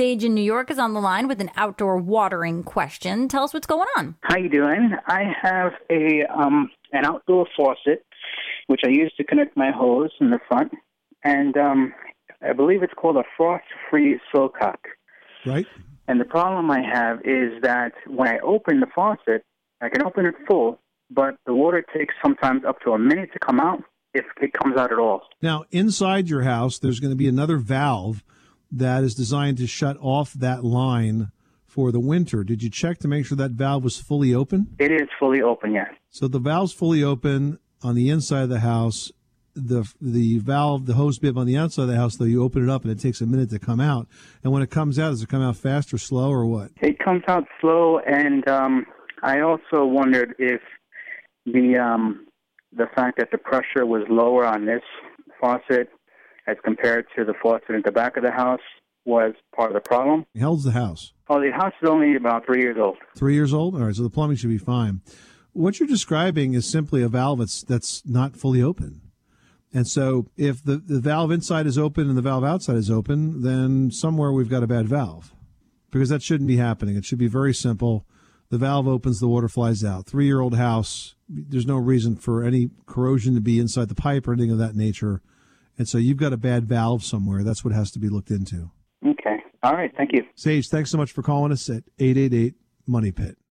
Sage in New York is on the line with an outdoor watering question. Tell us what's going on. How you doing? I have a um, an outdoor faucet which I use to connect my hose in the front, and um, I believe it's called a frost-free sillcock. Right. And the problem I have is that when I open the faucet, I can open it full, but the water takes sometimes up to a minute to come out if it comes out at all. Now, inside your house, there's going to be another valve that is designed to shut off that line for the winter. Did you check to make sure that valve was fully open? It is fully open, yes. So the valve's fully open on the inside of the house. The the valve, the hose bib on the outside of the house, though, you open it up and it takes a minute to come out. And when it comes out, does it come out fast or slow or what? It comes out slow, and um, I also wondered if the um, the fact that the pressure was lower on this faucet as compared to the faucet at the back of the house was part of the problem. How old's the house? Oh, the house is only about three years old. Three years old? All right, so the plumbing should be fine. What you're describing is simply a valve that's, that's not fully open. And so if the, the valve inside is open and the valve outside is open, then somewhere we've got a bad valve because that shouldn't be happening. It should be very simple. The valve opens, the water flies out. Three year old house, there's no reason for any corrosion to be inside the pipe or anything of that nature. And so you've got a bad valve somewhere. That's what has to be looked into. Okay. All right. Thank you. Sage, thanks so much for calling us at 888 Money Pit.